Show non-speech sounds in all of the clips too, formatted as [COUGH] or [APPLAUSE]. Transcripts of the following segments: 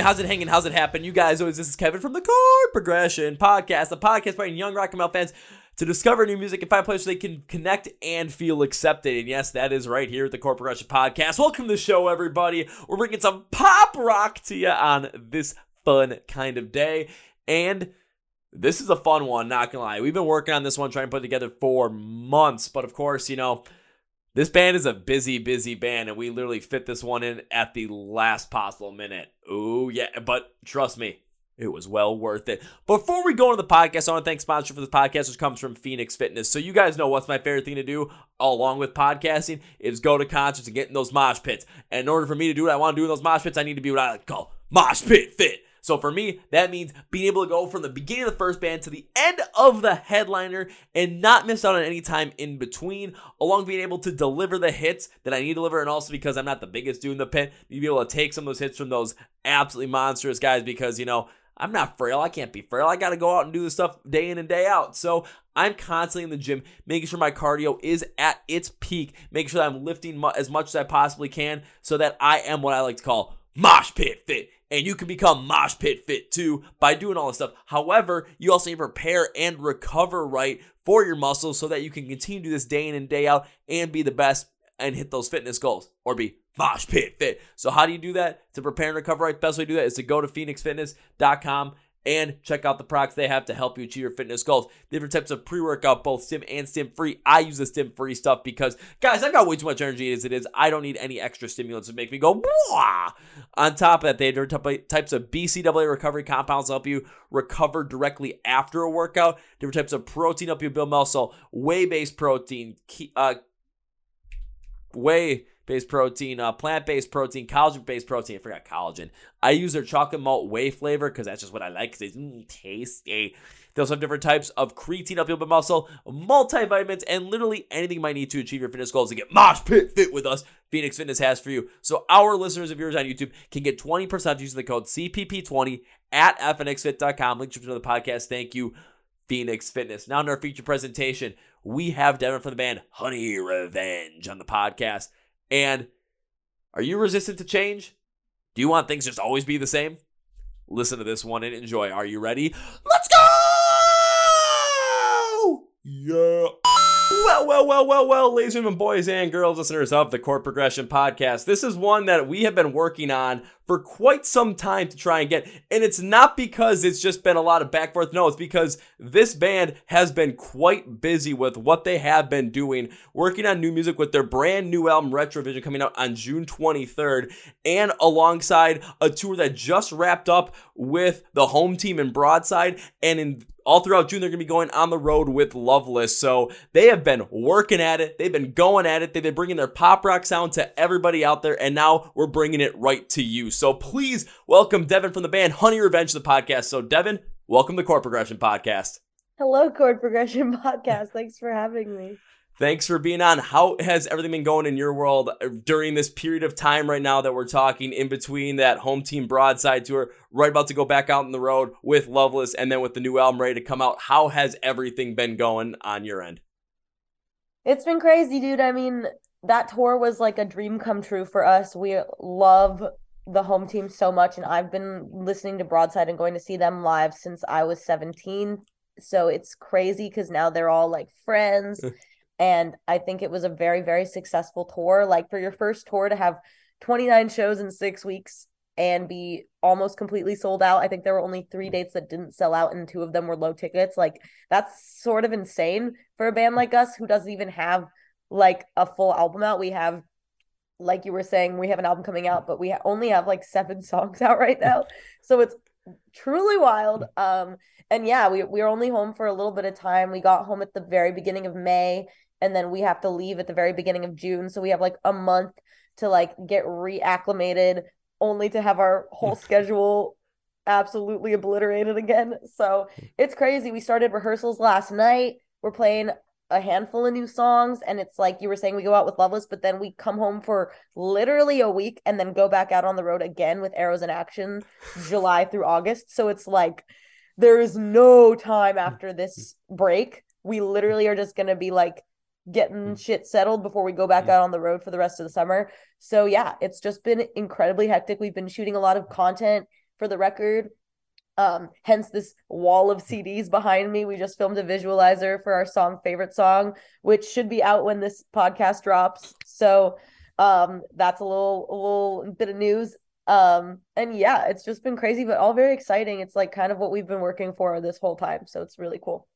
How's it hanging? How's it happen? You guys always, this is Kevin from the Chord Progression Podcast, the podcast by young rock and metal fans to discover new music and find places they can connect and feel accepted. And yes, that is right here at the Chord Progression Podcast. Welcome to the show, everybody. We're bringing some pop rock to you on this fun kind of day. And this is a fun one, not gonna lie. We've been working on this one, trying to put together for months. But of course, you know, this band is a busy, busy band, and we literally fit this one in at the last possible minute. Oh, yeah, but trust me, it was well worth it. Before we go into the podcast, I want to thank sponsor for this podcast, which comes from Phoenix Fitness. So you guys know what's my favorite thing to do along with podcasting is go to concerts and get in those mosh pits. And in order for me to do what I want to do in those mosh pits, I need to be what I call mosh pit fit. So for me, that means being able to go from the beginning of the first band to the end of the headliner and not miss out on any time in between, along being able to deliver the hits that I need to deliver, and also because I'm not the biggest dude in the pit, to be able to take some of those hits from those absolutely monstrous guys because, you know, I'm not frail. I can't be frail. I got to go out and do the stuff day in and day out. So I'm constantly in the gym, making sure my cardio is at its peak, making sure that I'm lifting mu- as much as I possibly can so that I am what I like to call mosh pit fit and you can become mosh pit fit too by doing all this stuff. However, you also need to prepare and recover right for your muscles so that you can continue to do this day in and day out and be the best and hit those fitness goals or be mosh pit fit. So how do you do that? To prepare and recover right, best way to do that is to go to phoenixfitness.com and check out the products they have to help you achieve your fitness goals. Different types of pre-workout, both stim and stim free. I use the stim free stuff because, guys, I've got way too much energy as it is. I don't need any extra stimulants to make me go. Wah! On top of that, they have different types of BCAA recovery compounds to help you recover directly after a workout. Different types of protein help you build muscle. Whey-based protein, uh, whey based protein, uh, plant based protein, collagen based protein. I forgot collagen. I use their chocolate malt whey flavor because that's just what I like because it's mm, tasty. They also have different types of creatine up your muscle, multivitamins, and literally anything you might need to achieve your fitness goals to get mosh pit fit with us. Phoenix Fitness has for you. So our listeners of yours on YouTube can get 20% using the code CPP20 at fnxfit.com. Link to the podcast. Thank you, Phoenix Fitness. Now in our feature presentation, we have Devin from the band Honey Revenge on the podcast. And are you resistant to change? Do you want things just always be the same? Listen to this one and enjoy. Are you ready? Let's go! Yeah. Well, well, well, well, well, ladies and gentlemen, boys and girls, listeners of the Chord Progression Podcast. This is one that we have been working on for quite some time to try and get. And it's not because it's just been a lot of back forth. No, it's because this band has been quite busy with what they have been doing, working on new music with their brand new album Retrovision coming out on June 23rd, and alongside a tour that just wrapped up with the home team in Broadside and in all throughout June, they're going to be going on the road with Loveless. So they have been working at it. They've been going at it. They've been bringing their pop rock sound to everybody out there. And now we're bringing it right to you. So please welcome Devin from the band Honey Revenge the podcast. So, Devin, welcome to Chord Progression Podcast. Hello, Chord Progression [LAUGHS] Podcast. Thanks for having me. Thanks for being on. How has everything been going in your world uh, during this period of time right now that we're talking in between that home team broadside tour, right about to go back out on the road with Loveless and then with the new album ready to come out? How has everything been going on your end? It's been crazy, dude. I mean, that tour was like a dream come true for us. We love the home team so much, and I've been listening to Broadside and going to see them live since I was 17. So it's crazy because now they're all like friends. [LAUGHS] And I think it was a very, very successful tour. Like for your first tour to have 29 shows in six weeks and be almost completely sold out. I think there were only three dates that didn't sell out, and two of them were low tickets. Like that's sort of insane for a band like us who doesn't even have like a full album out. We have, like you were saying, we have an album coming out, but we only have like seven [LAUGHS] songs out right now. So it's truly wild. Um, and yeah, we we were only home for a little bit of time. We got home at the very beginning of May and then we have to leave at the very beginning of June. So we have like a month to like get reacclimated, only to have our whole mm. schedule absolutely obliterated again. So mm. it's crazy. We started rehearsals last night. We're playing a handful of new songs, and it's like you were saying, we go out with Loveless, but then we come home for literally a week and then go back out on the road again with Arrows in Action, July through August. So it's like there is no time mm. after this break. We literally are just going to be like getting mm. shit settled before we go back out on the road for the rest of the summer. So yeah, it's just been incredibly hectic. We've been shooting a lot of content for the record. Um, hence this wall of CDs behind me. We just filmed a visualizer for our song favorite song, which should be out when this podcast drops. So um that's a little a little bit of news. Um and yeah, it's just been crazy, but all very exciting. It's like kind of what we've been working for this whole time. So it's really cool.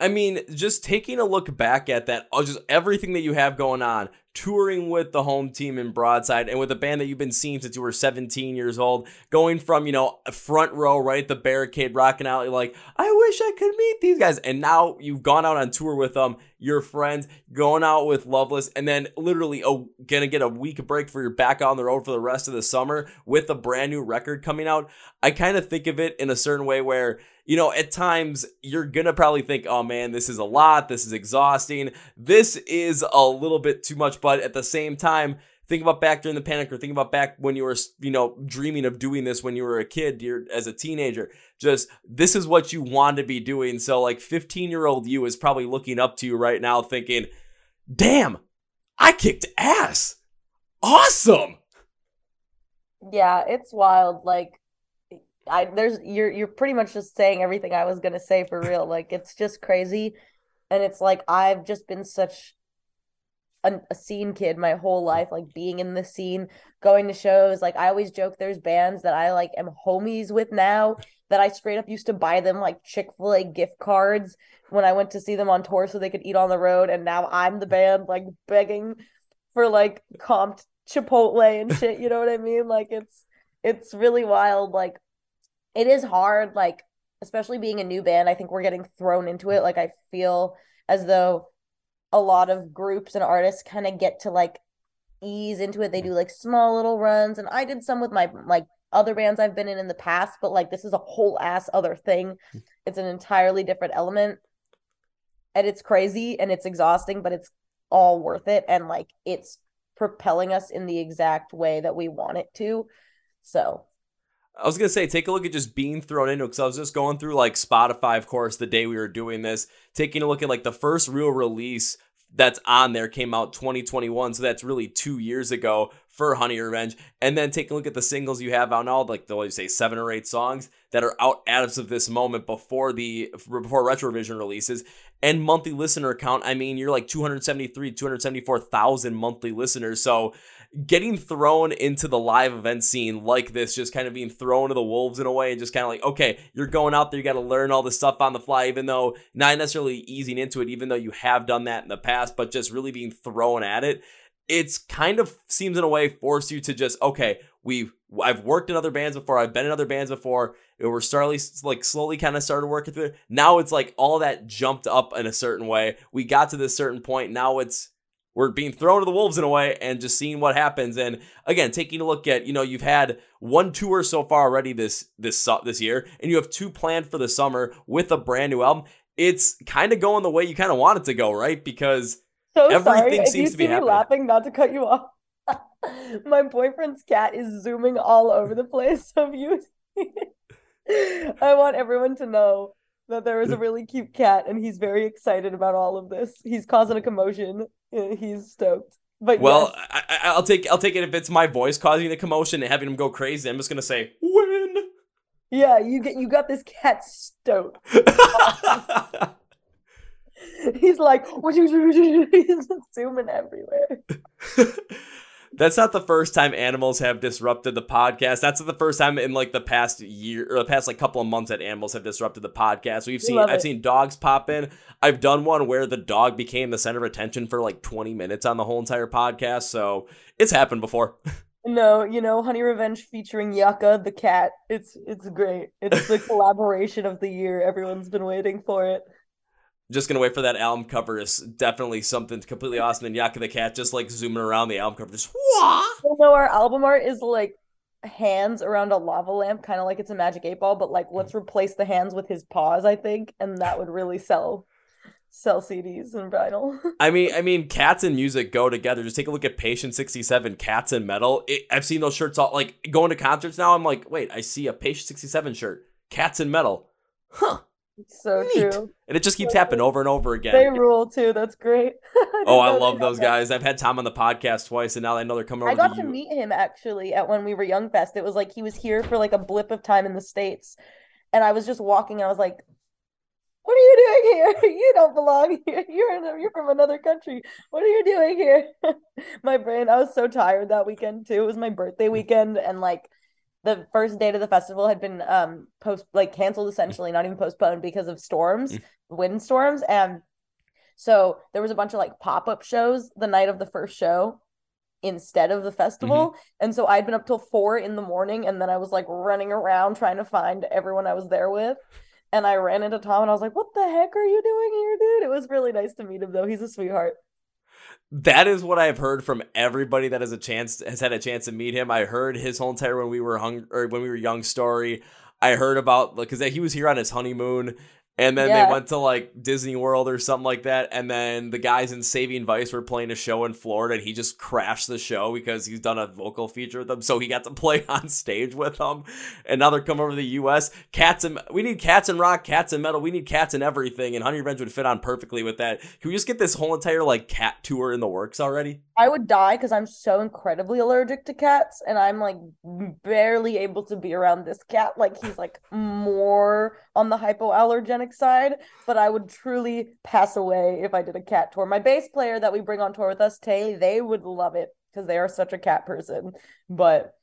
I mean, just taking a look back at that, uh, just everything that you have going on, touring with the home team in Broadside and with a band that you've been seeing since you were 17 years old, going from, you know, front row, right at the barricade, rocking out, you're like, I wish I could meet these guys. And now you've gone out on tour with them, your friends, going out with Loveless, and then literally oh, gonna get a week break for your back on the road for the rest of the summer with a brand new record coming out. I kind of think of it in a certain way where you know, at times you're gonna probably think, oh man, this is a lot, this is exhausting, this is a little bit too much, but at the same time, think about back during the panic or think about back when you were, you know, dreaming of doing this when you were a kid, as a teenager. Just this is what you want to be doing. So, like, 15 year old you is probably looking up to you right now thinking, damn, I kicked ass. Awesome. Yeah, it's wild. Like, I there's you're you're pretty much just saying everything I was gonna say for real. Like it's just crazy, and it's like I've just been such a, a scene kid my whole life, like being in the scene, going to shows. Like I always joke, there's bands that I like am homies with now that I straight up used to buy them like Chick Fil A gift cards when I went to see them on tour so they could eat on the road, and now I'm the band like begging for like comped Chipotle and shit. You know what I mean? Like it's it's really wild. Like it is hard like especially being a new band i think we're getting thrown into it like i feel as though a lot of groups and artists kind of get to like ease into it. They do like small little runs and i did some with my like other bands i've been in in the past but like this is a whole ass other thing. Hmm. It's an entirely different element and it's crazy and it's exhausting but it's all worth it and like it's propelling us in the exact way that we want it to. So I was gonna say, take a look at just being thrown into because I was just going through like Spotify, of course, the day we were doing this, taking a look at like the first real release that's on there came out 2021, so that's really two years ago for Honey Revenge. And then take a look at the singles you have out now, like they'll say seven or eight songs that are out as of this moment before the before Retrovision releases. And monthly listener count, I mean, you're like 273, 274,000 monthly listeners. So getting thrown into the live event scene like this, just kind of being thrown to the wolves in a way, and just kind of like, okay, you're going out there, you got to learn all this stuff on the fly, even though not necessarily easing into it, even though you have done that in the past, but just really being thrown at it. It's kind of seems in a way force you to just okay, we've I've worked in other bands before, I've been in other bands before. We're starting like slowly kind of started working through it. Now it's like all that jumped up in a certain way. We got to this certain point. Now it's we're being thrown to the wolves in a way and just seeing what happens and again taking a look at you know you've had one tour so far already this this this year and you have two planned for the summer with a brand new album it's kind of going the way you kind of want it to go right because so everything sorry. seems to be happening laughing not to cut you off [LAUGHS] my boyfriend's cat is zooming all over the place [LAUGHS] of you i want everyone to know that there is a [LAUGHS] really cute cat and he's very excited about all of this. He's causing a commotion. He's stoked. But well, yes. I, will take I'll take it if it's my voice causing the commotion and having him go crazy. I'm just gonna say win. Yeah, you get you got this cat stoked. [LAUGHS] [LAUGHS] he's like, [LAUGHS] he's zooming everywhere. That's not the first time animals have disrupted the podcast. That's the first time in like the past year or the past like couple of months that animals have disrupted the podcast. We've seen I've seen dogs pop in. I've done one where the dog became the center of attention for like 20 minutes on the whole entire podcast. So it's happened before. [LAUGHS] No, you know, Honey Revenge featuring Yucca the cat. It's it's great. It's the [LAUGHS] collaboration of the year. Everyone's been waiting for it just gonna wait for that album cover is definitely something completely awesome. And Yaka the cat just like zooming around the album cover, just wah. no, our album art is like hands around a lava lamp, kind of like it's a magic eight ball, but like let's replace the hands with his paws, I think, and that would really sell sell CDs and vinyl. [LAUGHS] I mean, I mean, cats and music go together. Just take a look at Patient sixty seven, cats and metal. It, I've seen those shirts all like going to concerts now. I'm like, wait, I see a Patient sixty seven shirt, cats and metal, huh? So Neat. true. And it just keeps So happening over and over again. They rule too. That's great. [LAUGHS] oh, I love those that. guys. I've had Tom on the podcast twice, and now I know they're coming over I got to to meet him actually at when we were Young Fest. It was like he was here for like a blip of time in the States. And I was just walking and I was like, What are you doing here? [LAUGHS] You don't belong here. [LAUGHS] You're in a, you're from another country. What are you doing here? my brain, I was so tired that weekend too. It was my birthday weekend and like the first date of the festival had been um post like canceled essentially, not even postponed because of storms, wind storms. And so there was a bunch of like pop-up shows the night of the first show instead of the festival. And so I'd been up till four in the morning and then I was like running around trying to find everyone I was there with. And I ran into Tom and I was like, What the heck are you doing here, dude? It was really nice to meet him though. He's a sweetheart. That is what I've heard from everybody that has a chance has had a chance to meet him. I heard his whole entire when we were hung or when we were young story. I heard about because he was here on his honeymoon, and then Yeah. they went to like Disney World or something like that. And then the guys in Saving Vice were playing a show in Florida, and he just crashed the show because he's done a vocal feature with them, so he got to [LAUGHS] play on stage with them. And now they're coming over to the U.S. Cats and we need cats and rock, cats and metal. We need cats and everything, and Honey Revenge would fit on perfectly with that. Can we just get this whole entire like cat tour in the works already? I would die because I'm so incredibly allergic to cats and I'm like barely able to be around this cat. Like he's like more on the hypoallergenic side, but I would truly pass away if I did a cat tour. My bass player that we bring on tour with us, Tay, they would love it because they are such a cat person, but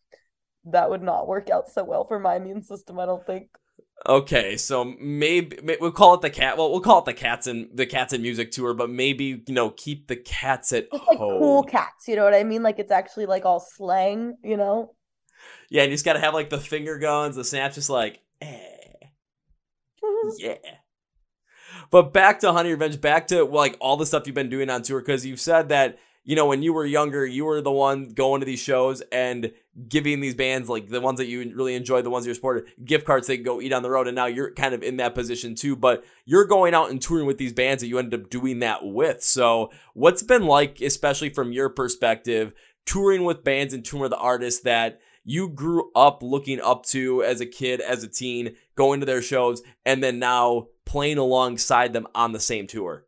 that would not work out so well for my immune system, I don't think. Okay, so maybe, may we'll call it the cat. Well, we'll call it the cats and the cats and music tour, but maybe you know keep the cats at It's like home. cool cats, you know what I mean? Like it's actually like all slang, you know? Yeah, and you just gotta have like the finger guns, the snaps, just like eh, [LAUGHS] yeah. But back to Honey Revenge, back to like all the stuff you've been doing on tour, because you've said that you know when you were younger, you were the one going to these shows and giving these bands like the ones that you really enjoyed, the ones you supported, gift cards they could go eat on the road, and now you're kind of in that position too. But you're going out and touring with these bands that you ended up doing that with. So what's been like, especially from your perspective, touring with bands and touring with artists that you grew up looking up to as a kid, as a teen, going to their shows, and then now playing alongside them on the same tour.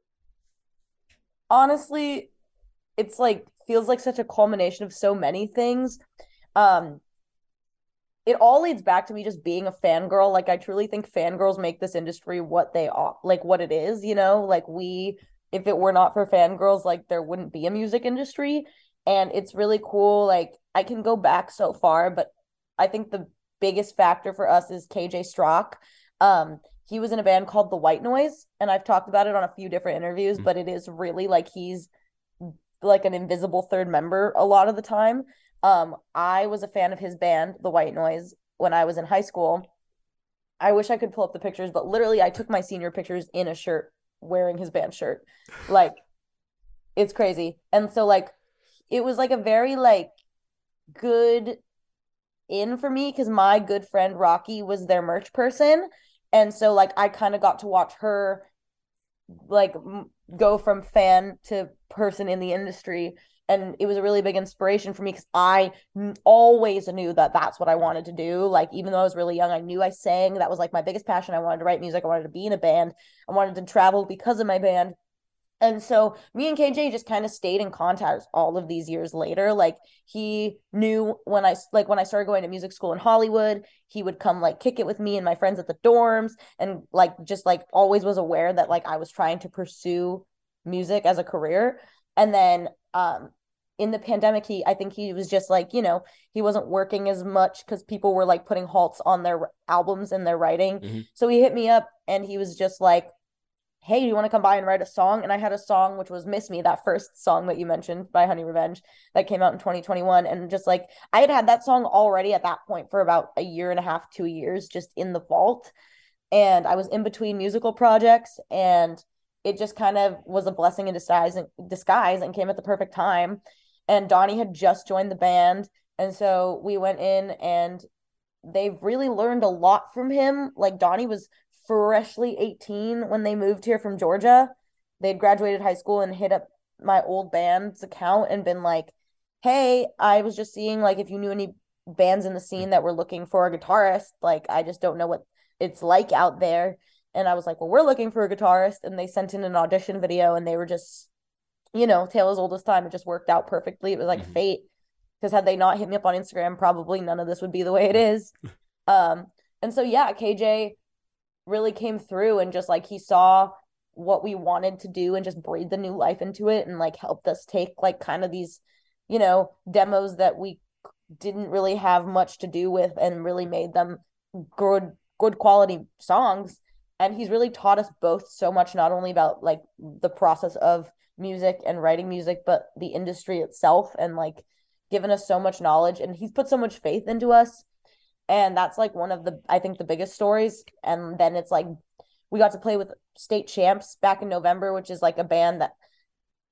honestly, it's like feels like such a culmination of so many things. Um, it all leads back to me just being a fangirl. Like I truly think fangirls make this industry what they are, like what it is, you know? Like we if it were not for fangirls, like there wouldn't be a music industry. And it's really cool. Like I can go back so far, but I think the biggest factor for us is KJ Strock. Um, he was in a band called The White Noise, and I've talked about it on a few different interviews, Mhm. but it is really like he's like an invisible third member a lot of the time. Um, I was a fan of his band, The White Noise, when I was in high school. I wish I could pull up the pictures, but literally I took my senior pictures in a shirt wearing his band shirt. Like it's crazy. And so like it was like a very like good in for me because my good friend Rocky was their merch person. And so like I kind of got to watch her like m- go from fan to person in the industry and it was a really big inspiration for me because I n- always knew that that's what I wanted to do. Like even though I was really young, I knew I sang. That was like my biggest passion. I wanted to write music. I wanted to be in a band. I wanted to travel because of my band. And so me and KJ just kind of stayed in contact all of these years later. Like he knew when I like when I started going to music school in Hollywood, he would come like kick it with me and my friends at the dorms and like just like always was aware that like I was trying to pursue music as a career. And then um in the pandemic he I think he was just like, you know, he wasn't working as much cuz people were like putting halts on their albums and their writing. Mhm. So he hit me up and he was just like hey, do you want to come by and write a song? And I had a song which was Miss Me, that first song that you mentioned by Honey Revenge that came out in 2021. And just like I had had that song already at that point for about a year and a half, two years, just in the vault. And I was in between musical projects and it just kind of was a blessing in disguise and disguise and came at the perfect time. And Donnie had just joined the band. And so we went in and they've really learned a lot from him. Like Donnie was freshly 18 when they moved here from Georgia. They'd graduated high school and hit up my old band's account and been like, "Hey, I was just seeing like if you knew any bands in the scene that were looking for a guitarist. Like I just don't know what it's like out there." and I was like, well, we're looking for a guitarist. And they sent in an audition video and they were just, you know, Tale as Old as Time. It just worked out perfectly. It was like mm-hmm. fate. Because had they not hit me up on Instagram, probably none of this would be the way it is. [LAUGHS] um, and so yeah, KJ really came through and just like he saw what we wanted to do and just breathe the new life into it and like helped us take like kind of these, you know, demos that we didn't really have much to do with and really made them good good quality songs. And he's really taught us both so much not only about like the process of music and writing music but the industry itself and like given us so much knowledge. And he's put so much faith into us and that's like one of the i think the biggest stories. And then it's like we got to play with state champs back in november which is like a band that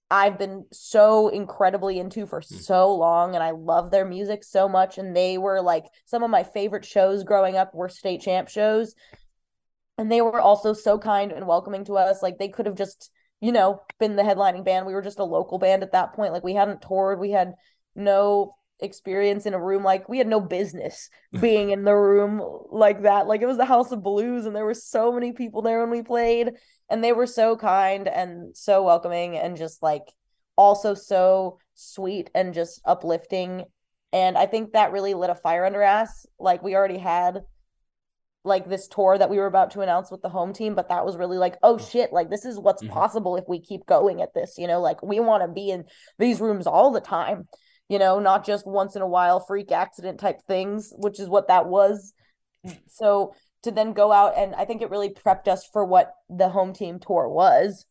i've been so incredibly into for mm. so long and i love their music so much. And they were like some of my favorite shows growing up were state champ shows. And they were also so kind and welcoming to us. Like they could have just you know been the headlining band. We were just a local band at that point. Like we hadn't toured. We had no experience in a room like we had no business [LAUGHS] being in the room like that. Like it was the house of blues and there were so many people there when we played and they were so kind and so welcoming and just like also so sweet and just uplifting. And i think that really lit a fire under us. Like we already had like this tour that we were about to announce with the home team but that was really like oh shit like this is what's mm-hmm. possible if we keep going at this you know? Like we want to be in these rooms all the time you know not just once in a while freak accident type things which is what that was. So to then go out and i think it really prepped us for what the home team tour was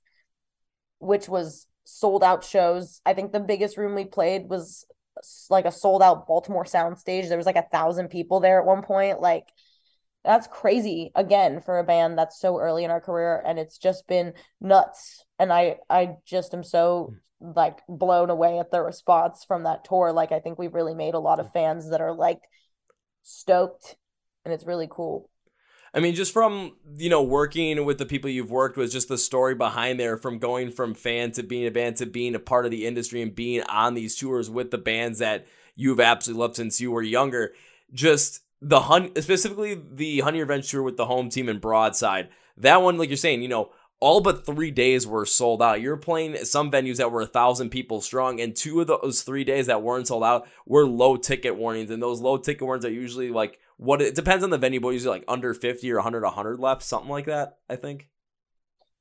which was sold out shows. I think the biggest room we played was like a sold out baltimore soundstage. there was like a thousand people there at one point. Like that's crazy again for a band that's so early in our career and it's just been nuts and i i just am so like blown away at the response from that tour like i think we've really made a lot of fans that are like stoked and it's really cool I mean, just from you know working with the people you've worked with, just the story behind there, from going from fan to being a band to being a part of the industry and being on these tours with the bands that you've absolutely loved since you were younger. Just the hun specifically the Honey Revenge tour with the home team and Broadside. That one, like you're saying, you know, all but three days were sold out. You're playing some venues that were a thousand people strong, and two of those three days that weren't sold out were low ticket warnings. And those low ticket warnings are usually like what it depends on the venue, but usually like under 50 or 100, 100 left, something like that, I think.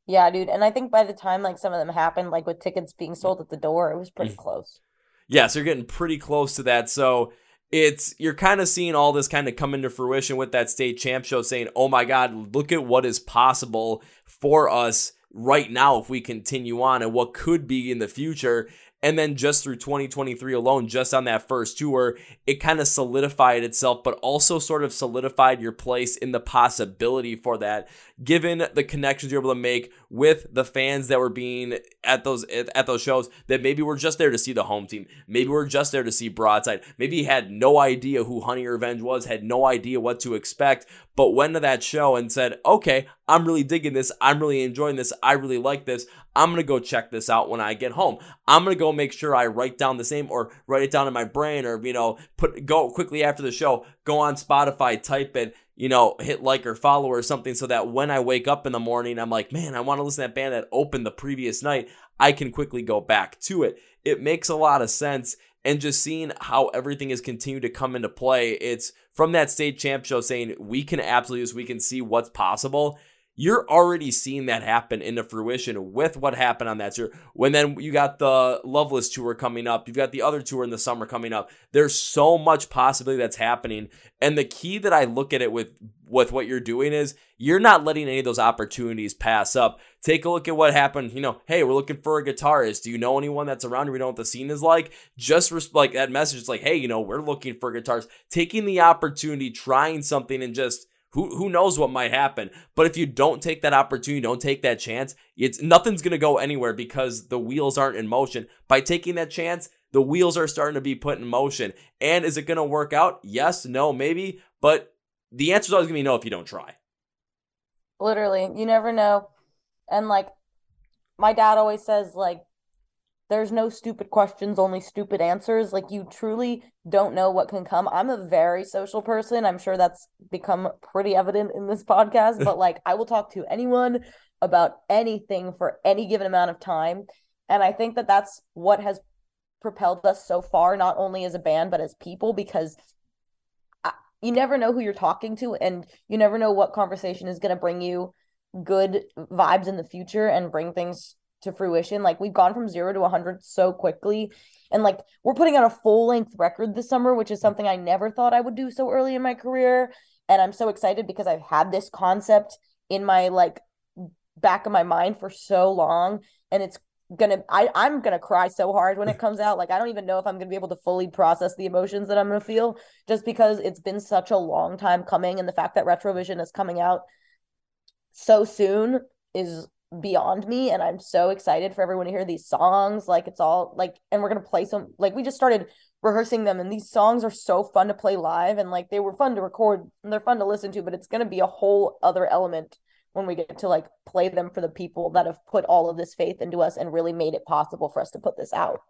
Yeah, dude. And I think by the time like some of them happened, like with tickets being sold at the door, it was pretty mm. close. Yeah, so you're getting pretty close to that. So it's you're kind of seeing all this kind of come into fruition with that state champ show saying, "Oh my god, look at what is possible for us right now if we continue on and what could be in the future." And then just through 2023 alone, just on that first tour, it kind of solidified itself, but also sort of solidified your place in the possibility for that, given the connections you're able to make with the fans that were being at those at those shows that maybe we're just there to see the home team. Maybe we're just there to see Broadside. Maybe had no idea who Honey Revenge was, had no idea what to expect, but went to that show and said, okay, I'm really digging this. I'm really enjoying this. I really like this. I'm to go check this out when I get home. I'm to go make sure I write down the same or write it down in my brain or, you know, put go quickly after the show, go on Spotify, type it, you know, hit like or follow or something so that when I wake up in the morning, I'm like, man, I want to listen to that band that opened the previous night. I can quickly go back to it. It makes a lot of sense. And just seeing how everything has continued to come into play, it's from that state champ show saying we can absolutely we can see what's possible you're already seeing that happen into fruition with what happened on that tour. When then you got the Loveless tour coming up, you've got the other tour in the summer coming up. There's so much possibility that's happening. And the key that I look at it with with what you're doing is you're not letting any of those opportunities pass up. Take a look at what happened. You know, hey, we're looking for a guitarist. Do you know anyone that's around? We know what the scene is like? Just res- like that message. It's like, hey, you know, we're looking for guitars. Taking the opportunity, trying something, and just who who knows what might happen? But if you don't take that opportunity, don't take that chance, it's nothing's gonna go anywhere because the wheels aren't in motion. By taking that chance, the wheels are starting to be put in motion. And is it gonna work out? Yes, no, maybe. But the answer is always gonna be no if you don't try. Literally, you never know. And like my dad always says, like there's no stupid questions, only stupid answers. Like you truly don't know what can come. I'm a very social person. I'm sure that's become pretty evident in this podcast, but like I will talk to anyone about anything for any given amount of time. And I think that that's what has propelled us so far, not only as a band, but as people, because uh, you never know who you're talking to and you never know what conversation is going to bring you good vibes in the future and bring things to fruition. Like we've gone from zero to 100 so quickly. And like we're putting out a full length record this summer, which is something I never thought I would do so early in my career. And I'm so excited because I've had this concept in my like back of my mind for so long. And it's gonna I, I'm gonna cry so hard when it comes out. Like I don't even know if I'm gonna be able to fully process the emotions that I'm gonna feel just because it's been such a long time coming and the fact that Retrovision is coming out so soon is beyond me and I'm so excited for everyone to hear these songs. Like it's all like and we're gonna play some like we just started rehearsing them and these songs are so fun to play live and like they were fun to record and they're fun to listen to, but it's gonna be a whole other element when we get to like play them for the people that have put all of this faith into us and really made it possible for us to put this out.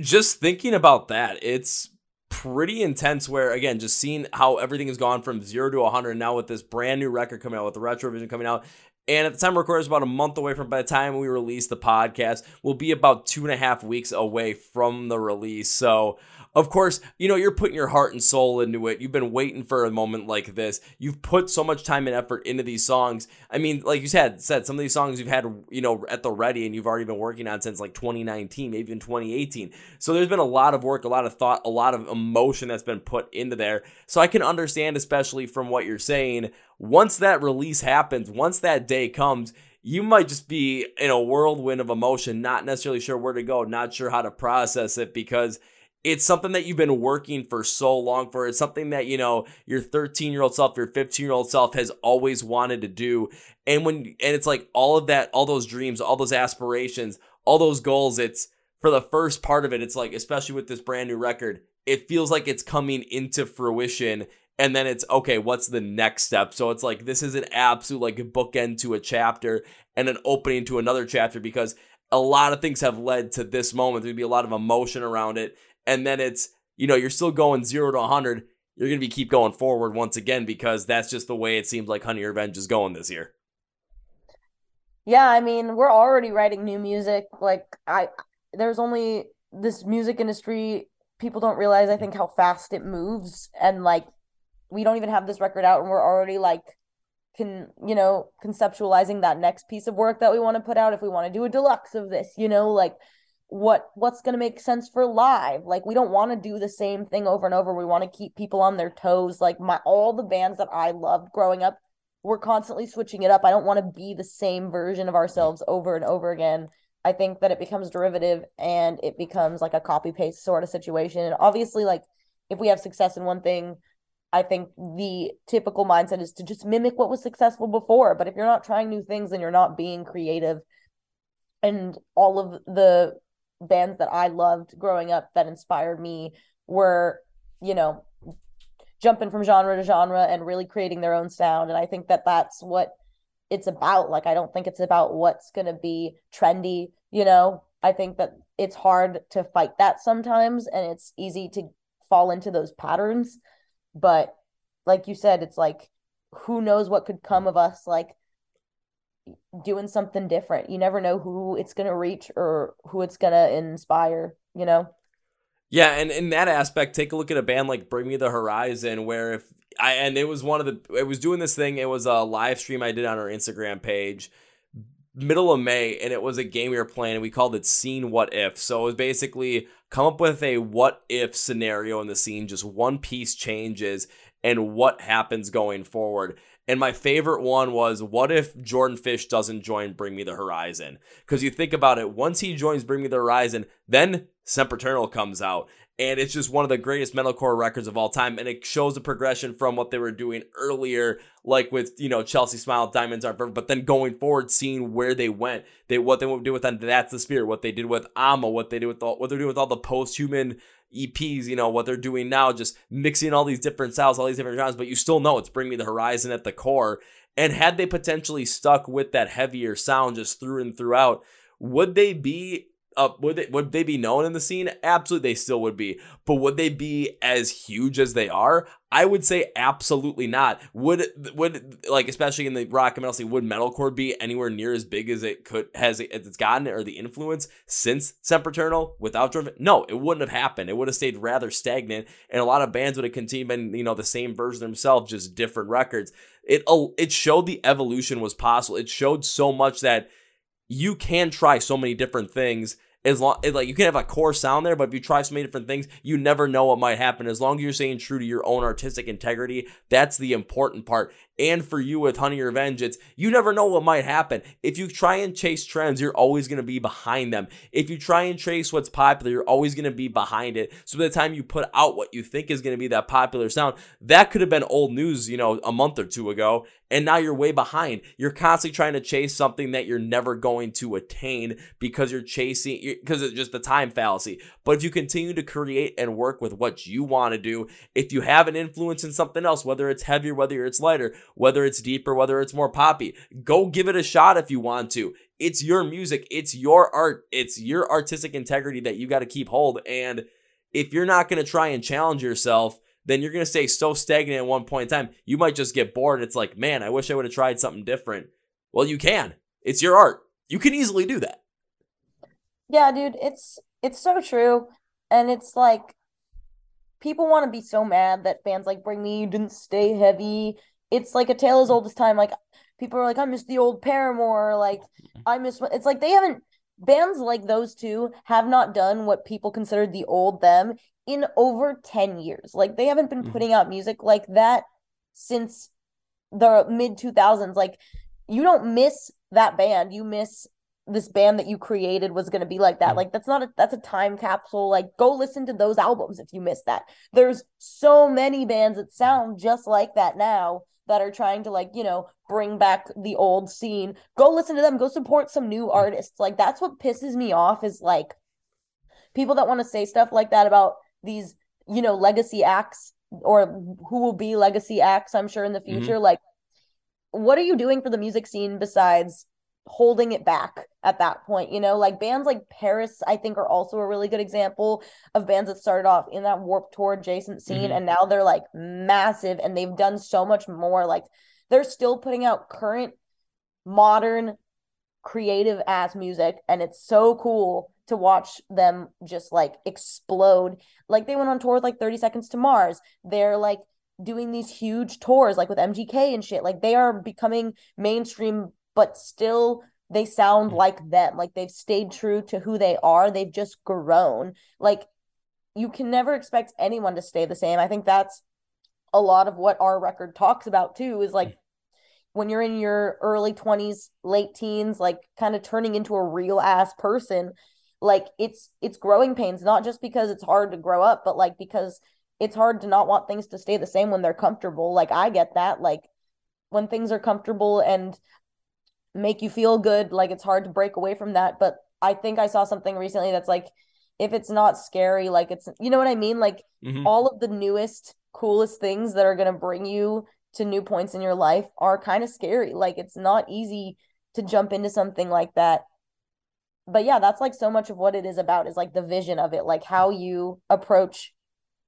Just thinking about that, it's pretty intense where again just seeing how everything has gone from 0 to 100 now with this brand new record coming out with the retrovision coming out and at the time recording is about a month away from by the time we release the podcast we'll be about two and a half weeks away from the release. So of course, you know, you're putting your heart and soul into it. You've been waiting for a moment like this. You've put so much time and effort into these songs. I mean, like you said, said some of these songs you've had, you know, at the ready and you've already been working on since like 2019, maybe even 2018. So there's been a lot of work, a lot of thought, a lot of emotion that's been put into there. So I can understand, especially from what you're saying, once that release happens, once that day comes, you might just be in a whirlwind of emotion, not necessarily sure where to go, not sure how to process it because it's something that you've been working for so long for. It's something that, you know, your 13 year old self, your 15 year old self has always wanted to do. And when, and it's like all of that, all those dreams, all those aspirations, all those goals, it's for the first part of it, it's like, especially with this brand new record, it feels like it's coming into fruition. And then it's okay, what's the next step? So it's like, this is an absolute like bookend to a chapter and an opening to another chapter because a lot of things have led to this moment. There'd be a lot of emotion around it and then it's you know you're still going zero to 100 you're going to be keep going forward once again because that's just the way it seems like honey revenge is going this year. Yeah i mean we're already writing new music like i there's only this music industry people don't realize i think how fast it moves and like we don't even have this record out and we're already like can you know conceptualizing that next piece of work that we want to put out if we want to do a deluxe of this you know like what what's going to make sense for live. Like we don't want to do the same thing over and over. We want to keep people on their toes. Like my all the bands that i loved growing up we're constantly switching it up. I don't want to be the same version of ourselves over and over again. I think that it becomes derivative and it becomes like a copy paste sort of situation. And obviously like if we have success in one thing i think the typical mindset is to just mimic what was successful before. But if you're not trying new things and you're not being creative and all of the bands that I loved growing up that inspired me were, you know, jumping from genre to genre and really creating their own sound. And I think that that's what it's about. Like, I don't think it's about what's going to be trendy, you know? I think that it's hard to fight that sometimes and it's easy to fall into those patterns. But like you said, it's like, who knows what could come of us like doing something different. You never know who it's going to reach or who it's going to inspire, you know? Yeah, and in that aspect, take a look at a band like Bring Me the Horizon, where if I and it was one of the it was doing this thing, it was a live stream I did on our Instagram page, middle of May, and it was a game we were playing, and we called it Scene What If. So it was basically come up with a what if scenario in the scene, just one piece changes, and what happens going forward. And my favorite one was what if Jordan Fish doesn't join Bring Me the Horizon? Because you think about it, once he joins Bring Me the Horizon, then Sempiternal comes out. And it's just one of the greatest metalcore records of all time. And it shows the progression from what they were doing earlier, like with, you know, Chelsea Smile, Diamonds Aren't Forever, but then going forward, seeing where they went. They what they would do with them, That's the Spirit, what they did with amo, what they did with all, what they're doing with all the post human EPs, you know, what they're doing now, just mixing all these different styles, all these different genres, but you still know it's Bring Me the Horizon at the core. And had they potentially stuck with that heavier sound just through and throughout, would they be uh, would they would they be known in the scene? Absolutely, they still would be. But would they be as huge as they are? I would say absolutely not. Would would like especially in the rock and metal scene, would metalcore be anywhere near as big as it could has it's gotten or the influence since Sempiternal without Driven? No, it wouldn't have happened. It would have stayed rather stagnant, and a lot of bands would have continued been you know the same version themselves, just different records. It it showed the evolution was possible. It showed so much that you can try so many different things as long like you can have a core sound there, but if you try so many different things, you never know what might happen. As long as you're staying true to your own artistic integrity, that's the important part. And for you with Honey Revenge, it's you never know what might happen. If you try and chase trends, you're always going to be behind them. If you try and chase what's popular, you're always going to be behind it. So by the time you put out what you think is going to be that popular sound, that could have been old news, you know, a month or two ago. And now you're way behind. You're constantly trying to chase something that you're never going to attain because you're chasing, because it's just the time fallacy. But if you continue to create and work with what you want to do, if you have an influence in something else, whether it's heavier, whether it's lighter, whether it's deeper, whether it's more poppy. Go give it a shot if you want to. It's your music, it's your art, it's your artistic integrity that you got to keep hold. And if you're not going to try and challenge yourself, then you're going to stay so stagnant at one point in time. You might just get bored. It's like, man, I wish I would have tried something different. Well, you can. It's your art. You can easily do that. Yeah, dude, it's it's so true. And it's like people want to be so mad that fans like bring me you didn't stay heavy it's like a tale as old as time. Like people are like, I miss the old Paramore. Like I miss. It's like they haven't bands like those two have not done what people considered the old them in over 10 years. Like they haven't been mm-hmm. putting out music like that since the mid 2000s. Like you don't miss that band. You miss this band that you created was going to be like that. Like that's not a that's a time capsule. Like go listen to those albums if you missed that. There's so many bands that sound just like that now that are trying to like you know bring back the old scene go listen to them go support some new artists like that's what pisses me off is like people that want to say stuff like that about these you know legacy acts or who will be legacy acts i'm sure in the mm-hmm. future mm-hmm. like what are you doing for the music scene besides holding it back at that point you know? Like bands like PVRIS i think are also a really good example of bands that started off in that Warped Tour adjacent scene mm-hmm. and now they're like massive and they've done so much more. Like they're still putting out current modern creative ass music and it's so cool to watch them just like explode. Like they went on tour with like 30 seconds to mars. They're like doing these huge tours like with mgk and shit. Like they are becoming mainstream but still they sound mm. like them. Like they've stayed true to who they are. They've just grown. Like you can never expect anyone to stay the same. I think that's a lot of what our record talks about too is like when you're in your early 20s, late teens, like kind of turning into a real ass person, like it's it's growing pains not just because it's hard to grow up, but like because it's hard to not want things to stay the same when they're comfortable. Like I get that. Like when things are comfortable and make you feel good like it's hard to break away from that but i think i saw something recently that's like if it's not scary like it's you know what i mean? Like mm-hmm. all of the newest coolest things that are going to bring you to new points in your life are kind of scary. Like it's not easy to jump into something like that. But yeah that's like so much of what it is about is like the vision of it like how you approach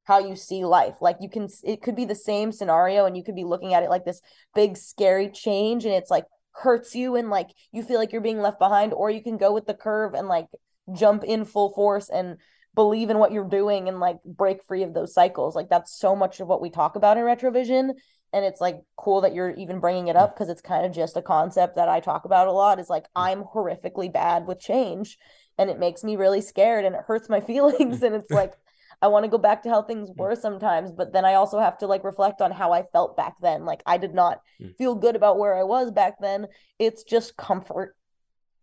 how you see life. Like you can it could be the same scenario and you could be looking at it like this big scary change and it's like hurts you and like you feel like you're being left behind or you can go with the curve and like jump in full force and believe in what you're doing and like break free of those cycles like that's so much of what we talk about in retrovision and it's like cool that you're even bringing it up because it's kind of just a concept that I talk about a lot is like. I'm horrifically bad with change and it makes me really scared and it hurts my [LAUGHS] feelings and it's like I want to go back to how things mm. were sometimes, but then I also have to like reflect on how I felt back then. Like I did not mm. feel good about where I was back then. It's just comfort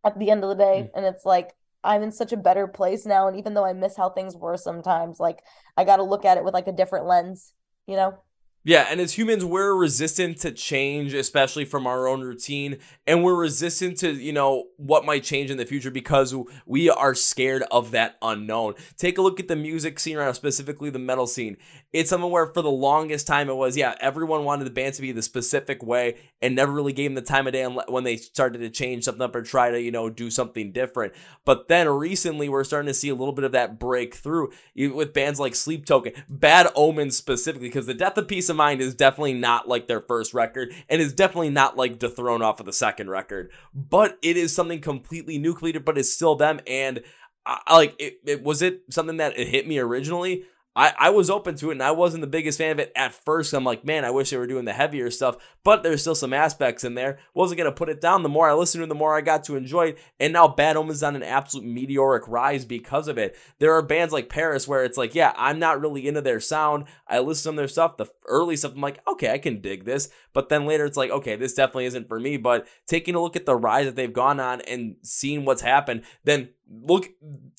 at the end of the day. Mm. And it's like I'm in such a better place now. And even though I miss how things were sometimes, like I got to look at it with like a different lens, you know? Yeah, and as humans, we're resistant to change, especially from our own routine, and we're resistant to, you know, what might change in the future because we are scared of that unknown. Take a look at the music scene specifically the metal scene. It's something where for the longest time it was, yeah, everyone wanted the band to be the specific way and never really gave them the time of day when they started to change something up or try to, you know, do something different. But then recently we're starting to see a little bit of that breakthrough with bands like Sleep Token, Bad Omens specifically, because the Death of Peace of Mind is definitely not like their first record and is definitely not like dethroned off of the second record, but it is something completely nuclear, but it's still them. And I, like, it, it was it something that it hit me originally. I, I was open to it and I wasn't the biggest fan of it at first. I'm like, man, I wish they were doing the heavier stuff, but there's still some aspects in there. Wasn't going to put it down. The more I listened to it, the more I got to enjoy it. And now Bad Omens on an absolute meteoric rise because of it. There are bands like PVRIS where it's like, yeah, I'm not really into their sound. I listen to their stuff, the early stuff, I'm like, okay, I can dig this. But then later it's like, okay, this definitely isn't for me. But taking a look at the rise that they've gone on and seeing what's happened, then look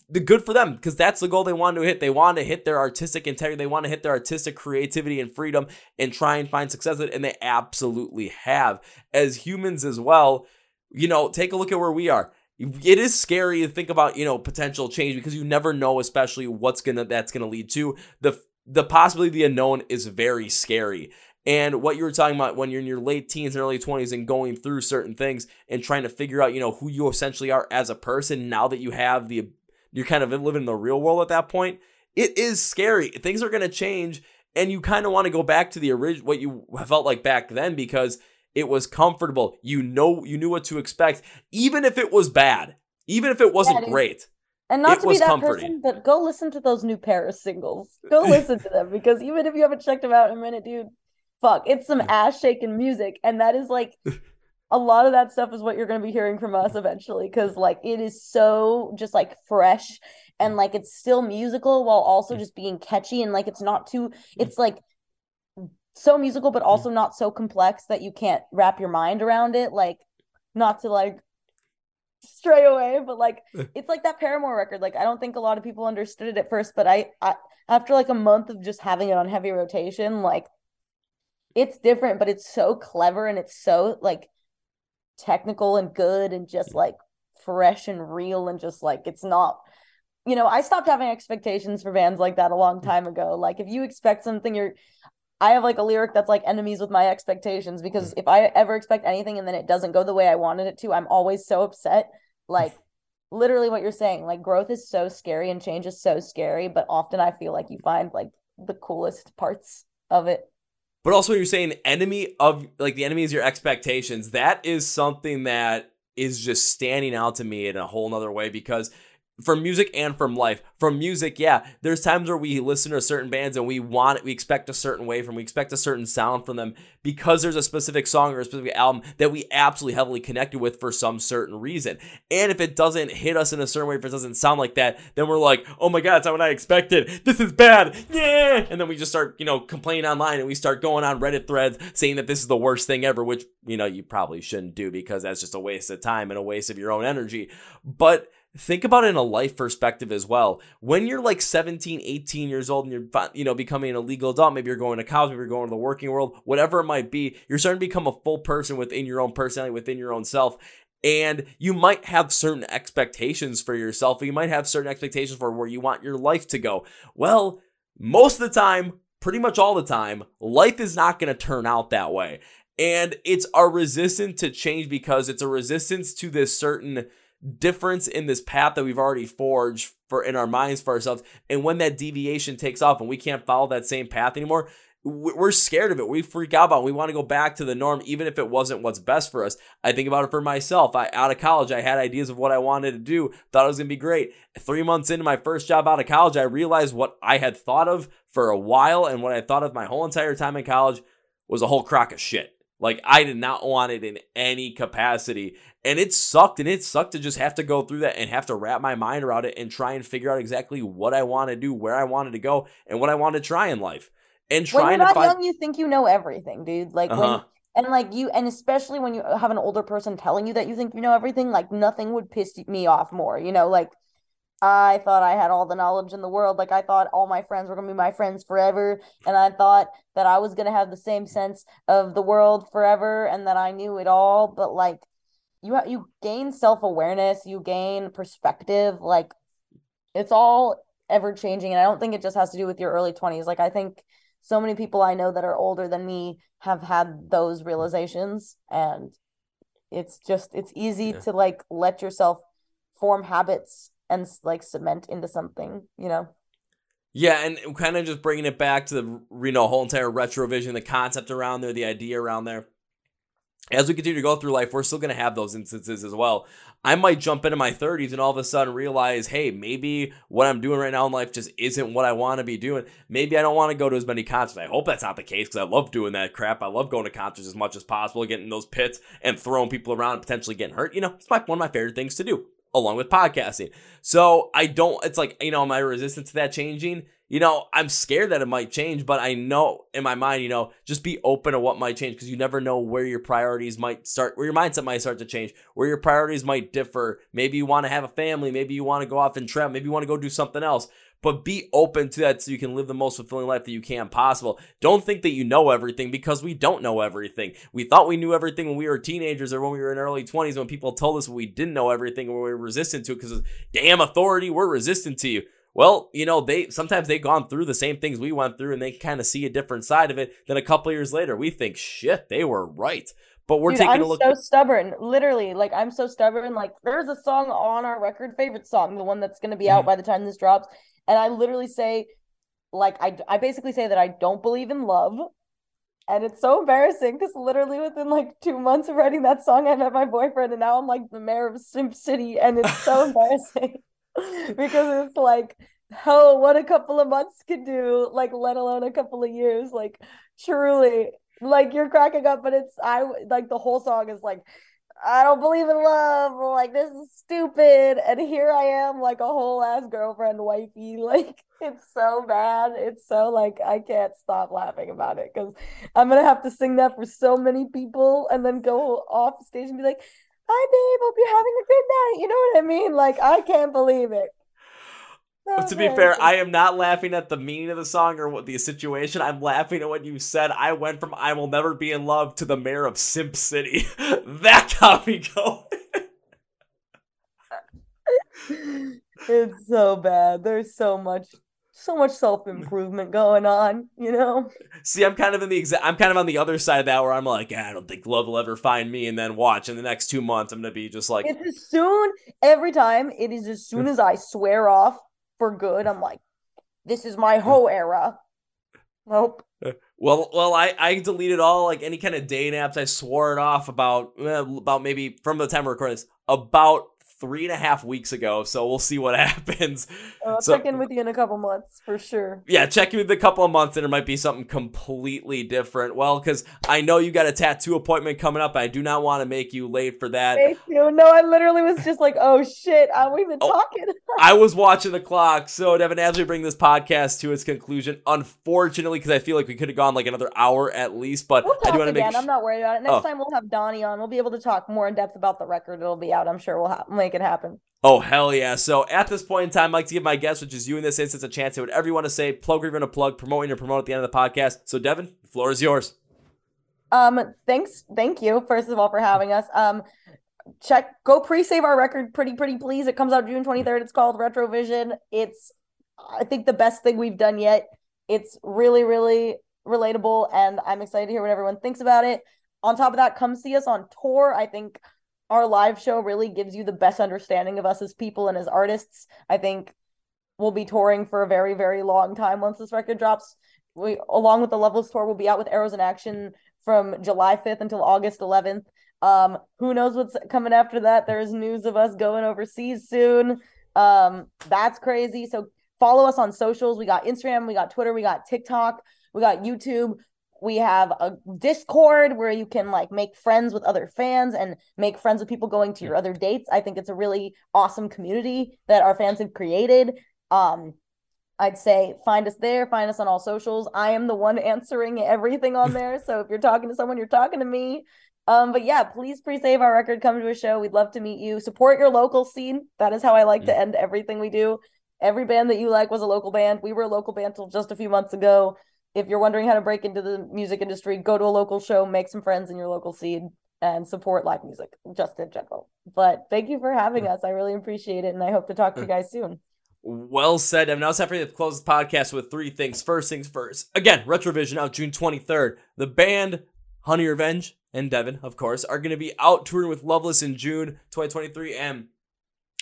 the good for them because that's the goal they want to hit. They want to hit their artistic integrity. They want to hit their artistic creativity and freedom and try and find success. And they absolutely have. As humans as well, you know, take a look at where we are. It is scary to think about, you know, potential change because you never know, especially what's gonna that's gonna lead to. The the possibility the unknown is very scary. And what you were talking about when you're in your late teens and early 20s and going through certain things and trying to figure out, you know, who you essentially are as a person now that you have the you're kind of living in the real world at that point. It is scary. Things are going to change and you kind of want to go back to the original what you felt like back then because it was comfortable. You know you knew what to expect even if it was bad. Even if it wasn't yeah, great. And not to be that comforting. person, but go listen to those new PVRIS singles. Go listen to them because even if you haven't checked them out in a minute, dude, fuck, it's some ass shaking music, and that is like [LAUGHS] a lot of that stuff is what you're going to be hearing from us eventually because like it is so just like fresh and like it's still musical while also just being catchy and like it's not too it's like so musical but also not so complex that you can't wrap your mind around it like not to like stray away but like [LAUGHS] it's like that paramore record like i don't think a lot of people understood it at first but I, I after like a month of just having it on heavy rotation like it's different but it's so clever and it's so like technical and good and just like fresh and real and just like it's not you know, I stopped having expectations for bands like that a long mm. time ago. Like if you expect something you're I have like a lyric that's like enemies with my expectations because mm. if I ever expect anything and then it doesn't go the way I wanted it to, I'm always so upset. Like [LAUGHS] literally what you're saying, like growth is so scary and change is so scary, but often I feel like you find like the coolest parts of it. But also you're saying enemy of like the enemy is your expectations, that is something that is just standing out to me in a whole nother way because from music and from life. From music, yeah, there's times where we listen to certain bands and we want it, we expect a certain way from, we expect a certain sound from them because there's a specific song or a specific album that we absolutely heavily connected with for some certain reason. And if it doesn't hit us in a certain way, if it doesn't sound like that, then we're like, oh my god, it's not what I expected. This is bad. Yeah. And then we just start, you know, complaining online and we start going on Reddit threads saying that this is the worst thing ever, which, you know, you probably shouldn't do because that's just a waste of time and a waste of your own energy. But think about it in a life perspective as well. When you're like 17, 18 years old and you're you know becoming a legal adult, maybe you're going to college, maybe you're going to the working world, whatever it might be, you're starting to become a full person within your own personality, within your own self. And you might have certain expectations for yourself, you might have certain expectations for where you want your life to go. Well, most of the time, pretty much all the time, life is not going to turn out that way. And it's a resistance to change because it's a resistance to this certain difference in this path that we've already forged for in our minds for ourselves. And when that deviation takes off and we can't follow that same path anymore, we're scared of it. We freak out about it. We want to go back to the norm, even if it wasn't what's best for us. I think about it for myself. I out of college, I had ideas of what I wanted to do, thought it was gonna be great. Three months into my first job out of college, I realized what I had thought of for a while and what I thought of my whole entire time in college was a whole crock of shit. Like I did not want it in any capacity. And it sucked and it sucked to just have to go through that and have to wrap my mind around it and try and figure out exactly what I want to do, where I wanted to go, and what I want to try in life. And trying when you're not find... young, you think you know everything, dude. Like uh-huh. when and like you and especially when you have an older person telling you that you think you know everything, like nothing would piss me off more. You know, like I thought I had all the knowledge in the world. Like I thought all my friends were gonna be my friends forever, and I thought that I was gonna have the same sense of the world forever, and that I knew it all. But like, you you gain self awareness, you gain perspective. Like, it's all ever changing, and I don't think it just has to do with your early twenties. Like I think so many people I know that are older than me have had those realizations, and it's just it's easy yeah. to like let yourself form habits and like cement into something, you know? Yeah, and kind of just bringing it back to the you know whole entire retrovision, the concept around there, the idea around there. As we continue to go through life, we're still going to have those instances as well. I might jump into my 30s and all of a sudden realize, hey, maybe what I'm doing right now in life just isn't what I want to be doing. Maybe I don't want to go to as many concerts. I hope that's not the case because I love doing that crap. I love going to concerts as much as possible, getting those pits and throwing people around and potentially getting hurt. You know, it's like one of my favorite things to do along with podcasting. So I don't, it's like, you know, my resistance to that changing, you know, I'm scared that it might change, but I know in my mind, you know, just be open to what might change because you never know where your priorities might start, where your mindset might start to change, where your priorities might differ. Maybe you want to have a family, maybe you want to go off and travel, maybe you want to go do something else but be open to that so you can live the most fulfilling life that you can possible. Don't think that you know everything because we don't know everything. We thought we knew everything when we were teenagers or when we were in early 20s when people told us we didn't know everything and we were resistant to it because damn authority, we're resistant to you. Well, you know, they sometimes they've gone through the same things we went through and they kind of see a different side of it. Then a couple years later, we think, shit, they were right. But we're Dude, taking I'm a look. so stubborn. Literally, like I'm so stubborn. Like there's a song on our record, favorite song, the one that's gonna be out mm-hmm. by the time this drops and I literally say, like, I, I basically say that I don't believe in love. And it's so embarrassing because literally within like two months of writing that song, I met my boyfriend, and now I'm like the mayor of Simp City, and it's so [LAUGHS] embarrassing [LAUGHS] because it's like, oh, what a couple of months could do, like, let alone a couple of years. Like, truly, like, you're cracking up, but it's, I like the whole song is like, I don't believe in love. Like this is stupid. And here I am, like a whole ass girlfriend, wifey. [LAUGHS] Like it's so bad. It's so like I can't stop laughing about it because I'm gonna have to sing that for so many people and then go off stage and be like, "Hi, babe. Hope you're having a good night." You know what I mean? Like I can't believe it. So to be fair, I am not laughing at the meaning of the song or what the situation. I'm laughing at what you said. I went from "I will never be in love" to the mayor of Simp City. [LAUGHS] that got me going. it's so bad. There's so much, so much self improvement going on. You know. See, I'm kind of in the exact. I'm kind of on the other side of that where I'm like, ah, I don't think love will ever find me. And then watch in the next two months, I'm gonna be just like. It's as soon every time. It is as soon as I swear off for good. I'm like, this is my whole era. Nope. Uh, well, well, I I deleted all like any kind of day naps. I swore it off about eh, about maybe from the time we're recording this about three and a half weeks ago. So we'll see what [LAUGHS] happens. Uh, I'll so, check in with you in a couple months for sure. Yeah, check in with a couple of months and it might be something completely different. Well, because I know you got a tattoo appointment coming up. I do not want to make you late for that. Thank you. No, I literally was just like, oh shit, are we even oh, talking? I was watching the clock. So, Devin, as we bring this podcast to its conclusion, unfortunately, because I feel like we could have gone like another hour at least, but we'll I do want to make. Sh- I'm not worried about it. Next oh. time we'll have Donnie on. We'll be able to talk more in depth about the record. It'll be out. I'm sure we'll have, make it happen. Oh, hell yeah. So at this point in time, I'd like to give my guest, which is you in this instance, a chance to whatever you want to say, plug or even a plug, promoting or promote at the end of the podcast. So, Devin, the floor is yours. Um, thanks, thank you, first of all, for having us. Um, check, go pre-save our record, pretty, pretty please. It comes out June 23rd. It's called Retrovision. It's, I think, the best thing we've done yet. It's really, really relatable, and I'm excited to hear what everyone thinks about it. On top of that, come see us on tour. I think our live show really gives you the best understanding of us as people and as artists. I think we'll be touring for a very, very long time once this record drops. We, along with the Loveless tour, we'll be out with Arrows in Action from July 5th until August 11th. Um, who knows what's coming after that? There's news of us going overseas soon. Um, that's crazy. So follow us on socials. We got Instagram, we got Twitter, we got TikTok, we got YouTube. We have a Discord where you can like make friends with other fans and make friends with people going to your other dates. I think it's a really awesome community that our fans have created. Um, I'd say find us there, find us on all socials. I am the one [LAUGHS] answering everything on there. So if you're talking to someone, you're talking to me. Um, but yeah, please pre-save our record, come to a show. We'd love to meet you. Support your local scene. That is how I like mm. to end everything we do. Every band that you like was a local band. We were a local band till just a few months ago. If you're wondering how to break into the music industry, go to a local show, make some friends in your local scene, and support live music just in general. But thank you for having mm. us. I really appreciate it, and I hope to talk to you mm. guys soon. Well said. I'm now set for to close the podcast with three things. First things first. Again, Retrovision out June 23rd. The band Honey Revenge and Devin, of course, are going to be out touring with Loveless in June 2023. And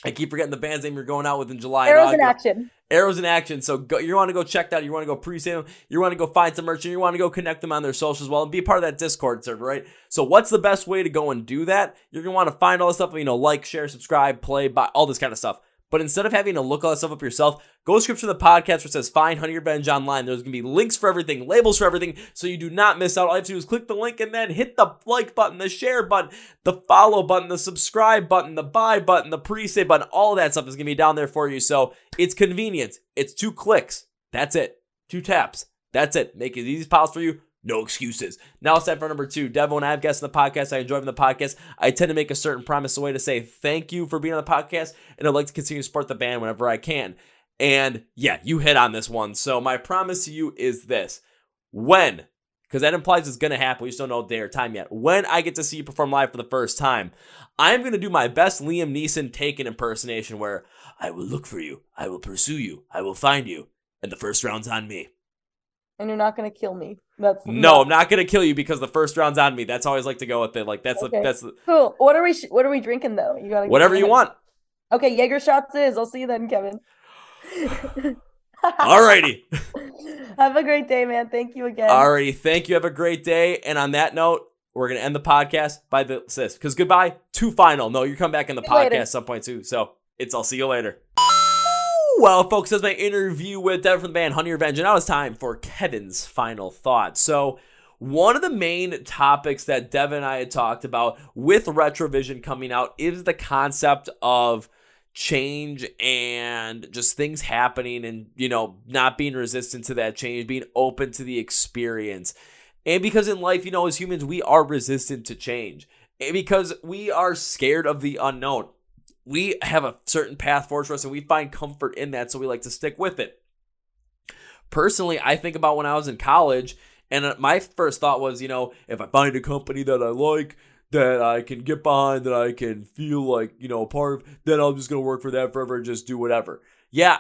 I keep forgetting the band's name you're going out with in July. Arrows in Action. Arrows in Action. So go, you want to go check that. You want to go pre-save them. You want to go find some merch. And you want to go connect them on their socials as well and be part of that Discord server, right? So what's the best way to go and do that? You're going to want to find all this stuff, you know, like, share, subscribe, play, buy, all this kind of stuff. But instead of having to look all that stuff up yourself, go to scripture the podcast where it says find Honey Revenge online. There's gonna be links for everything, labels for everything, so you do not miss out. All you have to do is click the link and then hit the like button, the share button, the follow button, the subscribe button, the buy button, the pre-save button. All that stuff is gonna be down there for you. So it's convenient. It's two clicks. That's it. Two taps. That's it. Make it as easy as possible for you. No excuses. Now it's time for number two. Devin, when I have guests on the podcast, I enjoy them the podcast. I tend to make a certain promise a way to say thank you for being on the podcast, and I'd like to continue to support the band whenever I can. And yeah, you hit on this one. So my promise to you is this. When, because that implies it's going to happen, we just don't know day or time yet. When I get to see you perform live for the first time, I'm going to do my best Liam Neeson Taken impersonation where I will look for you, I will pursue you, I will find you, and the first round's on me and you're not gonna kill me. That's no. I'm not gonna kill you because the first round's on me. That's always like to go with it. Like that's okay. the, that's the... cool. What are we sh- What are we drinking though? You gotta whatever you want. Okay, Jaeger shots is. I'll see you then, Kevin. [LAUGHS] Alrighty. [LAUGHS] Have a great day, man. Thank you again. Alrighty, thank you. Have a great day. And on that note, we're gonna end the podcast by the sis. Because goodbye to final. No, you come back in the podcast later. some point too. So it's I'll see you later. Well, folks, that's my interview with Devin from the band Honey Revenge, and now it's time for Kevin's final thoughts. So, one of the main topics that Devin and I had talked about with Retrovision coming out is the concept of change and just things happening and, you know, not being resistant to that change, being open to the experience. And because in life, you know, as humans, we are resistant to change. Because we are scared of the unknown we have a certain path forward for us and we find comfort in that, so we like to stick with it. Personally, I think about when I was in college, and uh, my first thought was, you know, if I find a company that I like, that I can get behind, that I can feel like, you know, part of, then I'm just going to work for that forever and just do whatever. Yeah,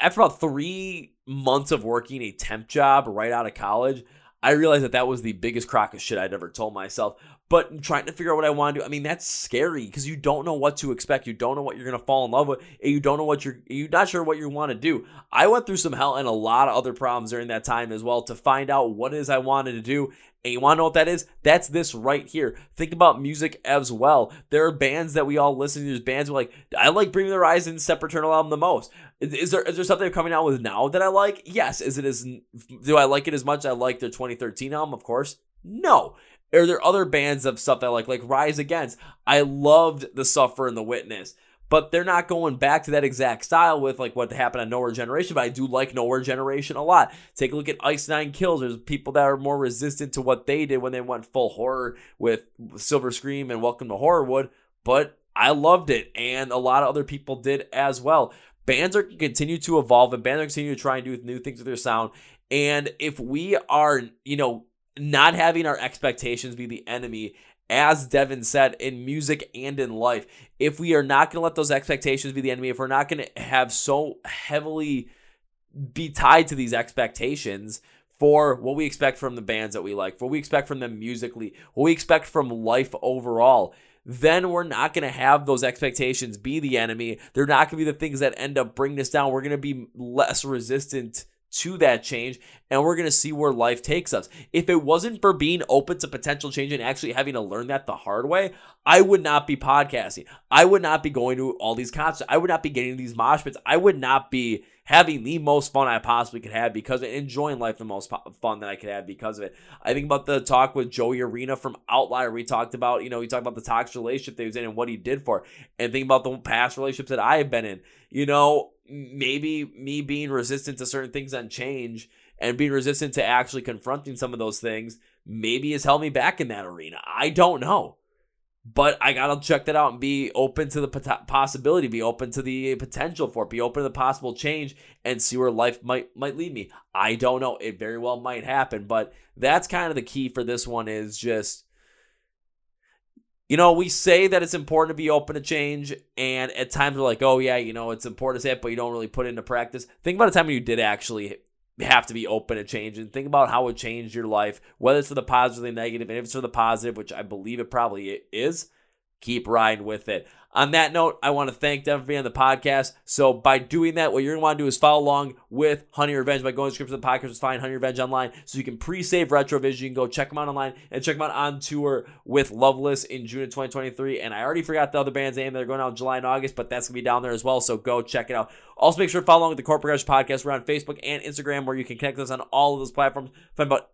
after about three months of working a temp job right out of college, I realized that that was the biggest crock of shit I'd ever told myself. But trying to figure out what I want to do, I mean, that's scary because you don't know what to expect. You don't know what you're gonna fall in love with, and you don't know what you're you're not sure what you want to do. I went through some hell and a lot of other problems during that time as well to find out what is I wanted to do. And you want to know what that is? That's this right here. Think about music as well. There are bands that we all listen to. There's bands like I like Bring the Horizon Sempiternal album the most. Is, is, there is there something coming out with now that I like? Yes. Is it as do I like it as much as I like their 2013 album? Of course. No. Are there other bands of stuff that like, like Rise Against? I loved The Sufferer and The Witness, but they're not going back to that exact style with like what happened on Nowhere Generation. But I do like Nowhere Generation a lot. Take a look at Ice Nine Kills. There's people that are more resistant to what they did when they went full horror with Silver Scream and Welcome to Horrorwood, but I loved it, and a lot of other people did as well. Bands are continue to evolve, and bands are continue to try and do new things with their sound. And if we are, you know, not having our expectations be the enemy as Devin said, in music and in life. If we are not going to let those expectations be the enemy, if we're not going to have so heavily be tied to these expectations for what we expect from the bands that we like, what we expect from them musically, what we expect from life overall, then we're not going to have those expectations be the enemy. They're not going to be the things that end up bringing us down. We're going to be less resistant to that change and we're going to see where life takes us. If it wasn't for being open to potential change and actually having to learn that the hard way, I would not be podcasting. I would not be going to all these concerts. I would not be getting these mosh pits. I would not be having the most fun I possibly could have because enjoying life the most fun that I could have because of it. I think about the talk with Joey Arena from Outlier. We talked about, you know, he talked about the toxic relationship that he was in and what he did for. It. And think about the past relationships that I have been in. You know, maybe me being resistant to certain things on change and being resistant to actually confronting some of those things maybe has held me back in that arena. I don't know. But I gotta check that out and be open to the possibility, be open to the potential for it, be open to the possible change, and see where life might might lead me. I don't know. It very well might happen, but that's kind of the key for this one. Is just you know, we say that it's important to be open to change, and at times we're like, oh, yeah, you know, it's important to say it, but you don't really put it into practice. Think about a time when you did actually have to be open to change and think about how it changed your life, whether it's for the positive or the negative. And if it's for the positive, which I believe it probably is, keep riding with it. On that note, I want to thank Devin for being on the podcast. So by doing that, what you're to want to do is follow along with Honey Revenge by going to description of the podcast. Find Honey Revenge online so you can pre-save Retrovision. You can go check them out online and check them out on tour with Loveless in June of 2023. And I already forgot the other band's name. They're going out in July and August, but that's to be down there as well. So go check it out. Also, make sure to follow along with the Chord Progression Podcast. We're on Facebook and Instagram where you can connect us on all of those platforms. Find about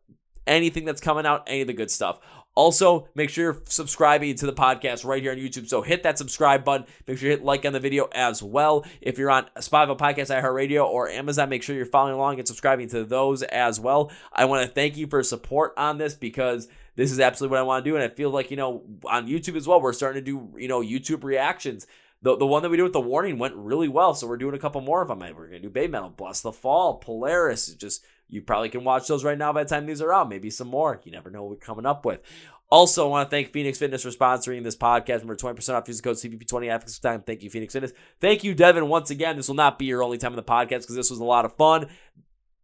anything that's coming out, any of the good stuff. Also, make sure you're subscribing to the podcast right here on YouTube. So hit that subscribe button. Make sure you hit like on the video as well. If you're on Spotify Podcast, iHeartRadio, or Amazon, make sure you're following along and subscribing to those as well. I want to thank you for support on this because this is absolutely what I want to do. And I feel like, you know, on YouTube as well, we're starting to do, you know, YouTube reactions. The, the one that we did with the warning went really well. So we're doing a couple more of them. We're going to do Babymetal, Bless the Fall, Polaris, just you probably can watch those right now by the time these are out. Maybe some more. You never know what we're coming up with. Also, I want to thank FNX Fitness for sponsoring this podcast. Remember, 20% off. Use the code CPP20 after time. Thank you, FNX Fitness. Thank you, Devin, once again. This will not be your only time on the podcast because this was a lot of fun.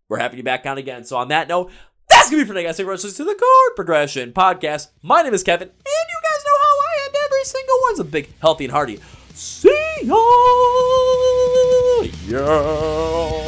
We're happy to be back on again. So, on that note, that's going to be for tonight, guys. Thank you to the Chord Progression Podcast. My name is Kevin, and you guys know how I end every single one's a big, healthy, and hearty. See ya! Yeah!